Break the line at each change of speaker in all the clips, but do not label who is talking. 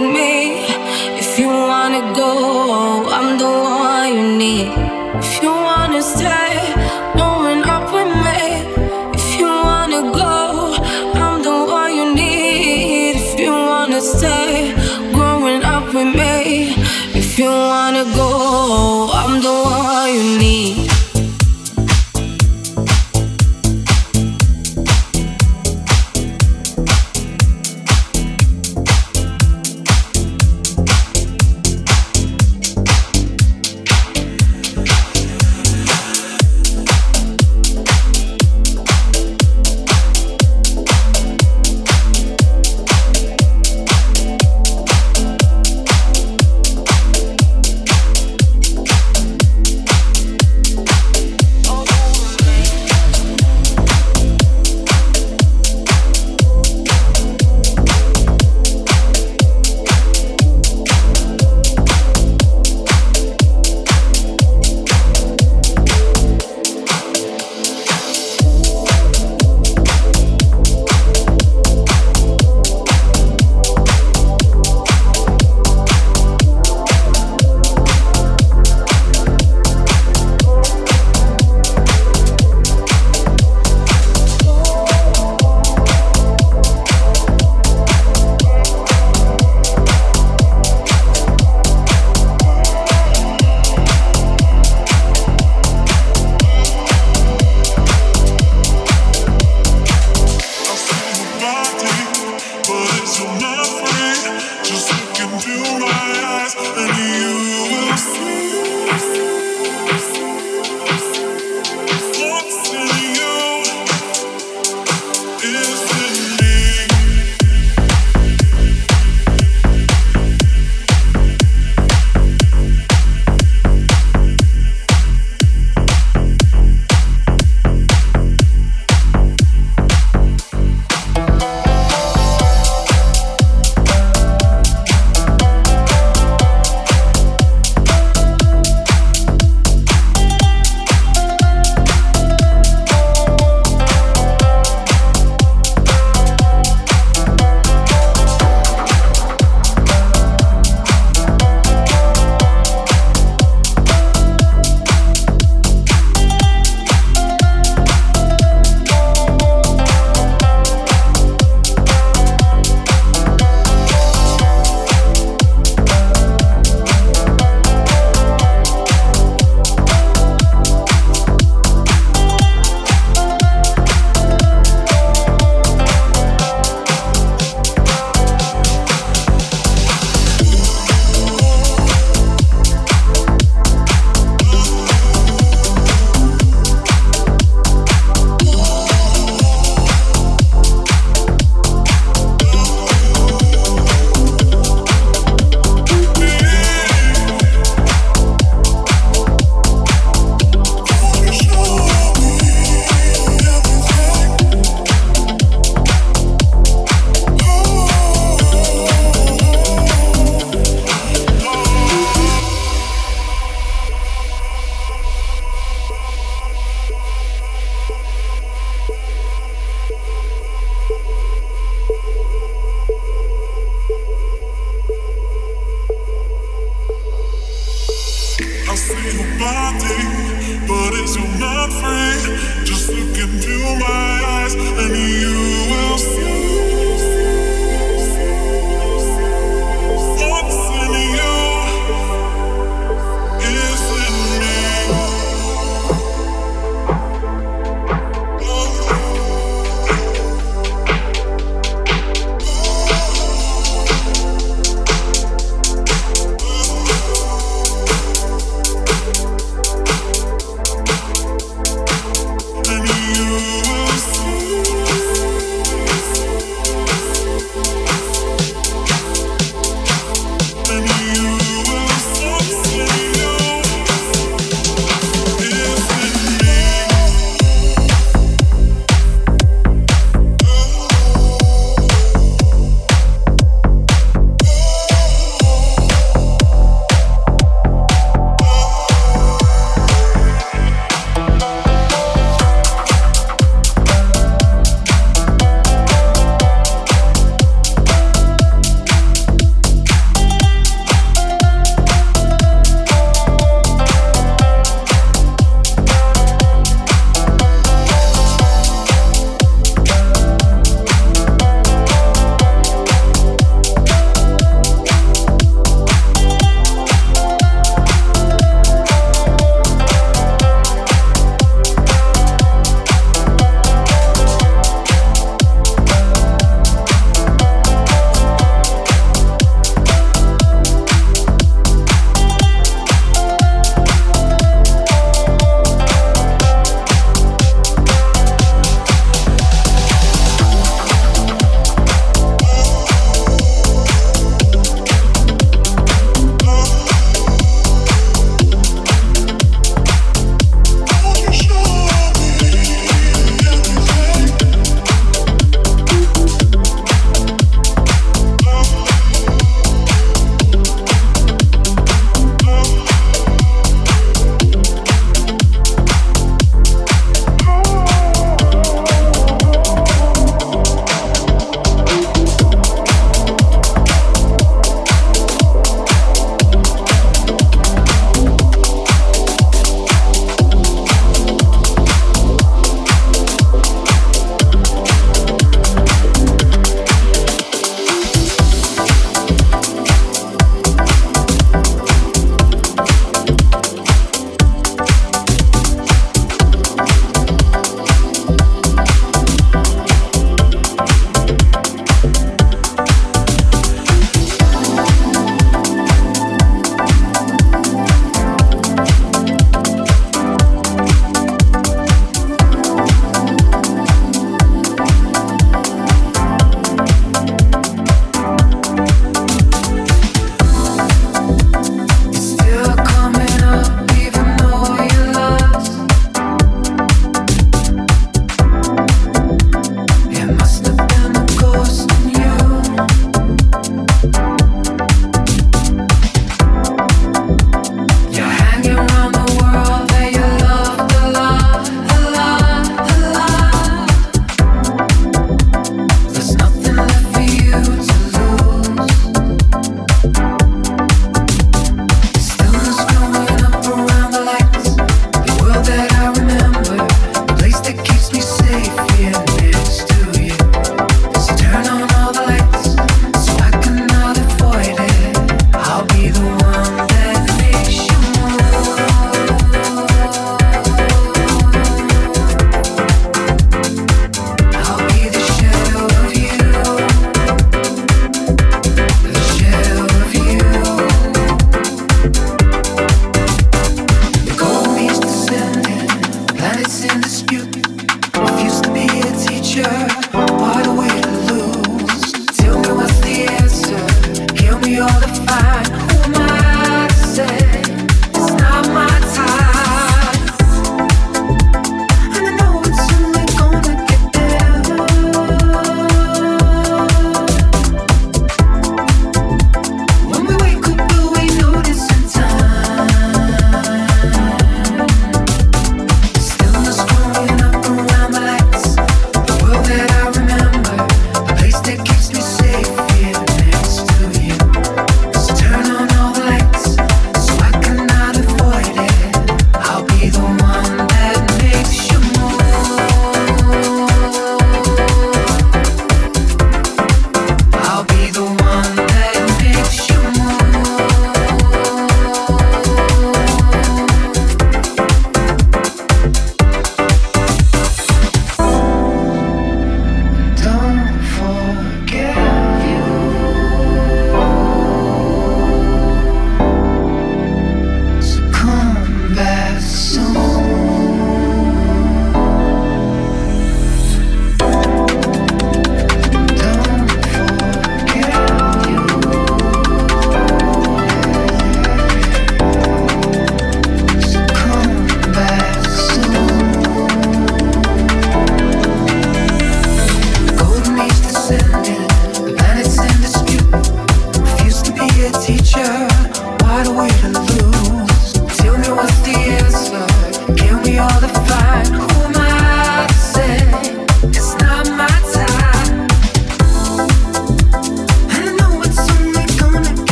with me.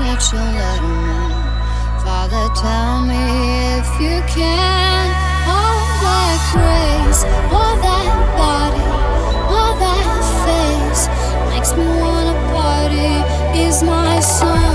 that you'll let me. Father, tell me if you can. All that grace, all that body, all that face makes me wanna party. Is my
son.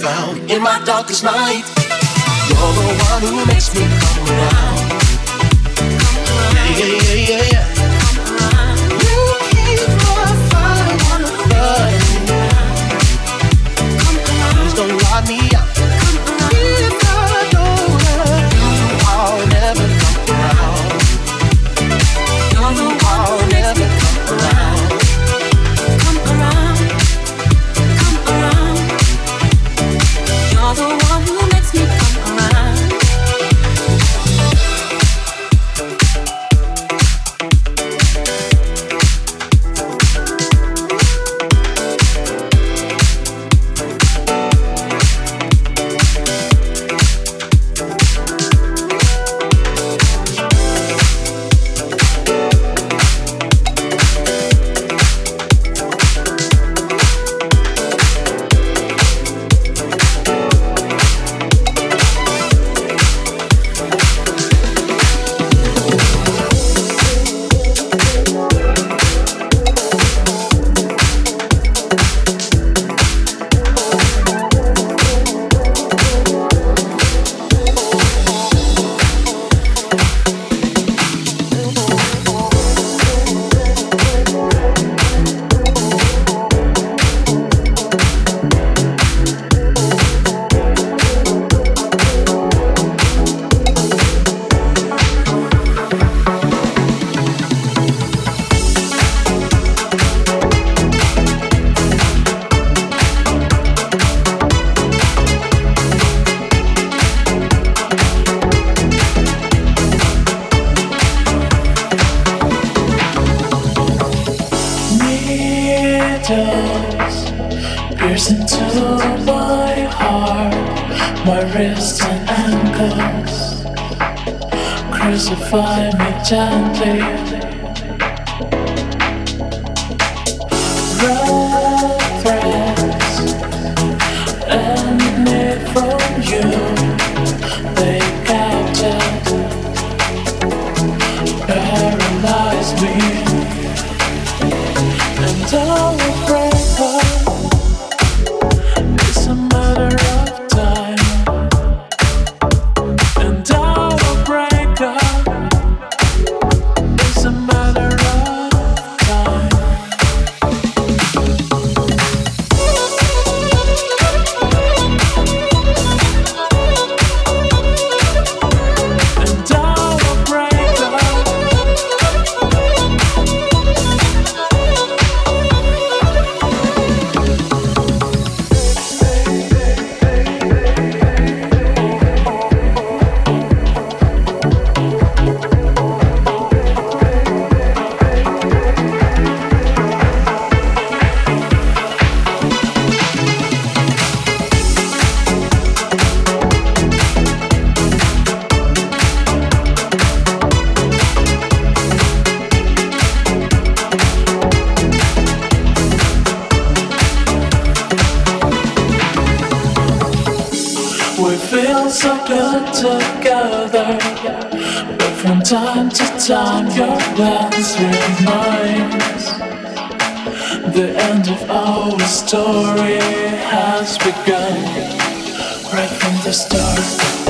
Found in my The end of
our story has begun right from the start.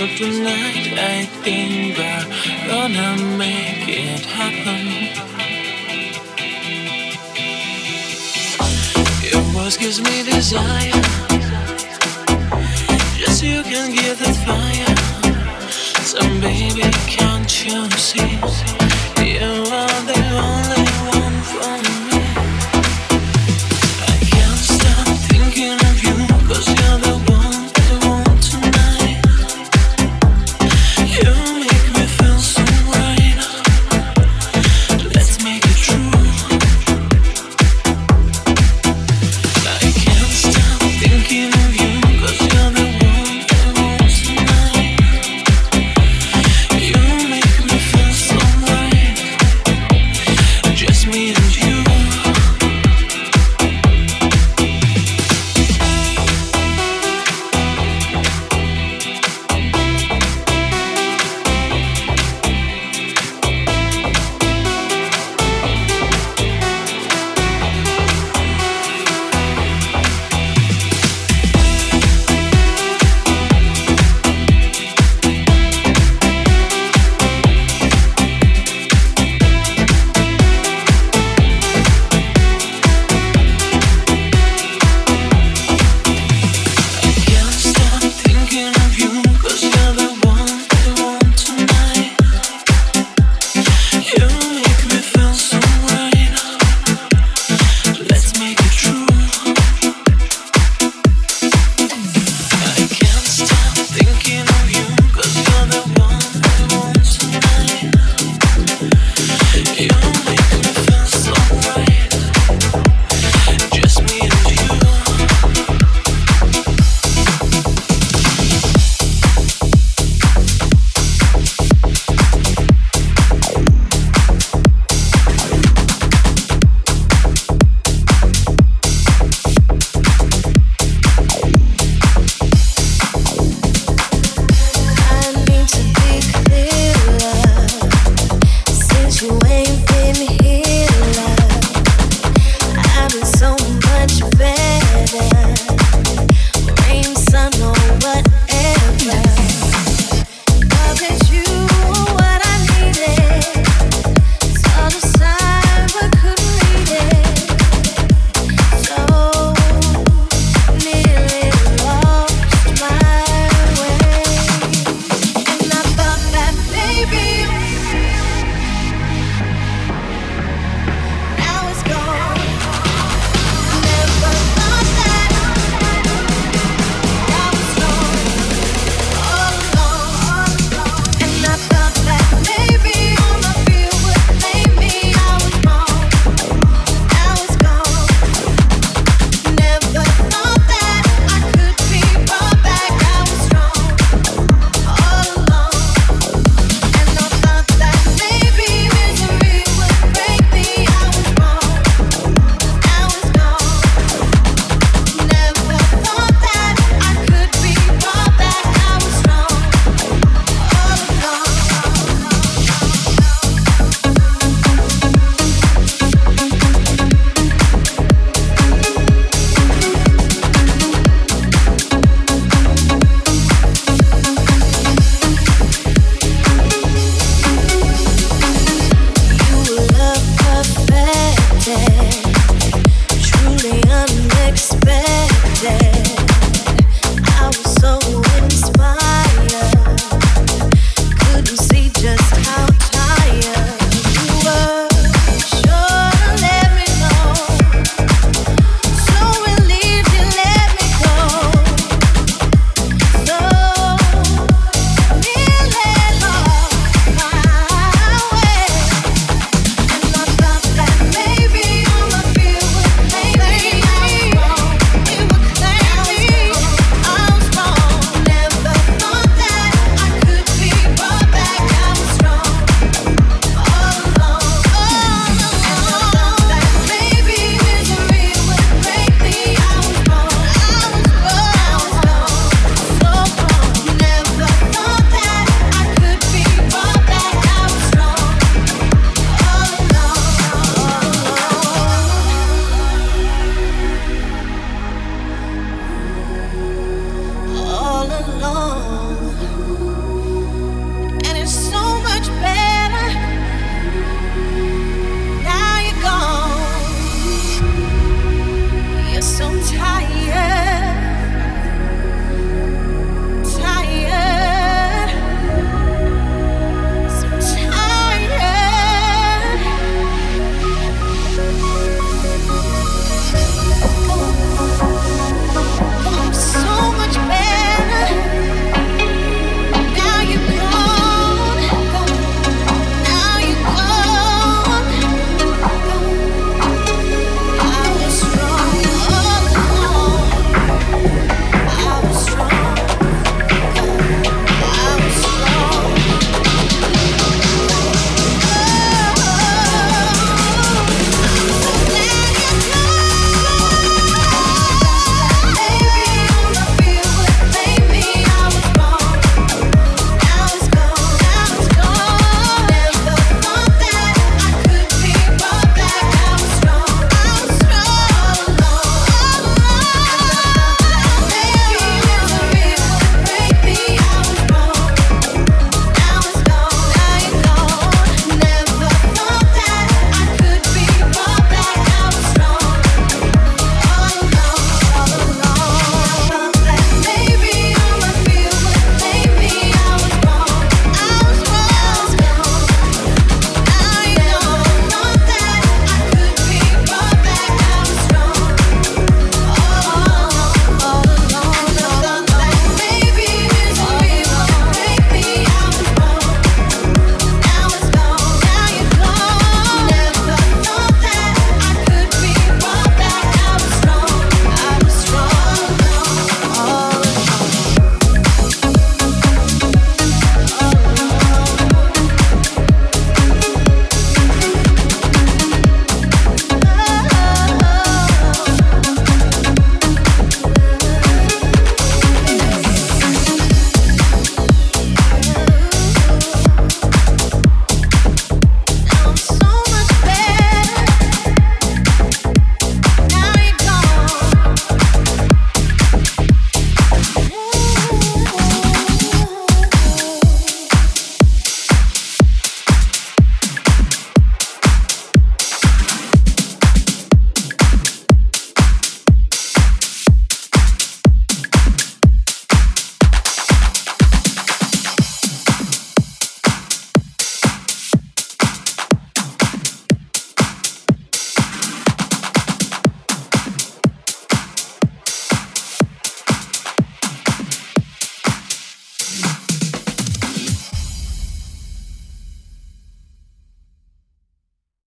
So tonight I think we're gonna make it happen. Your voice gives me desire. Just you can give that fire. So baby, can't you see? You are the only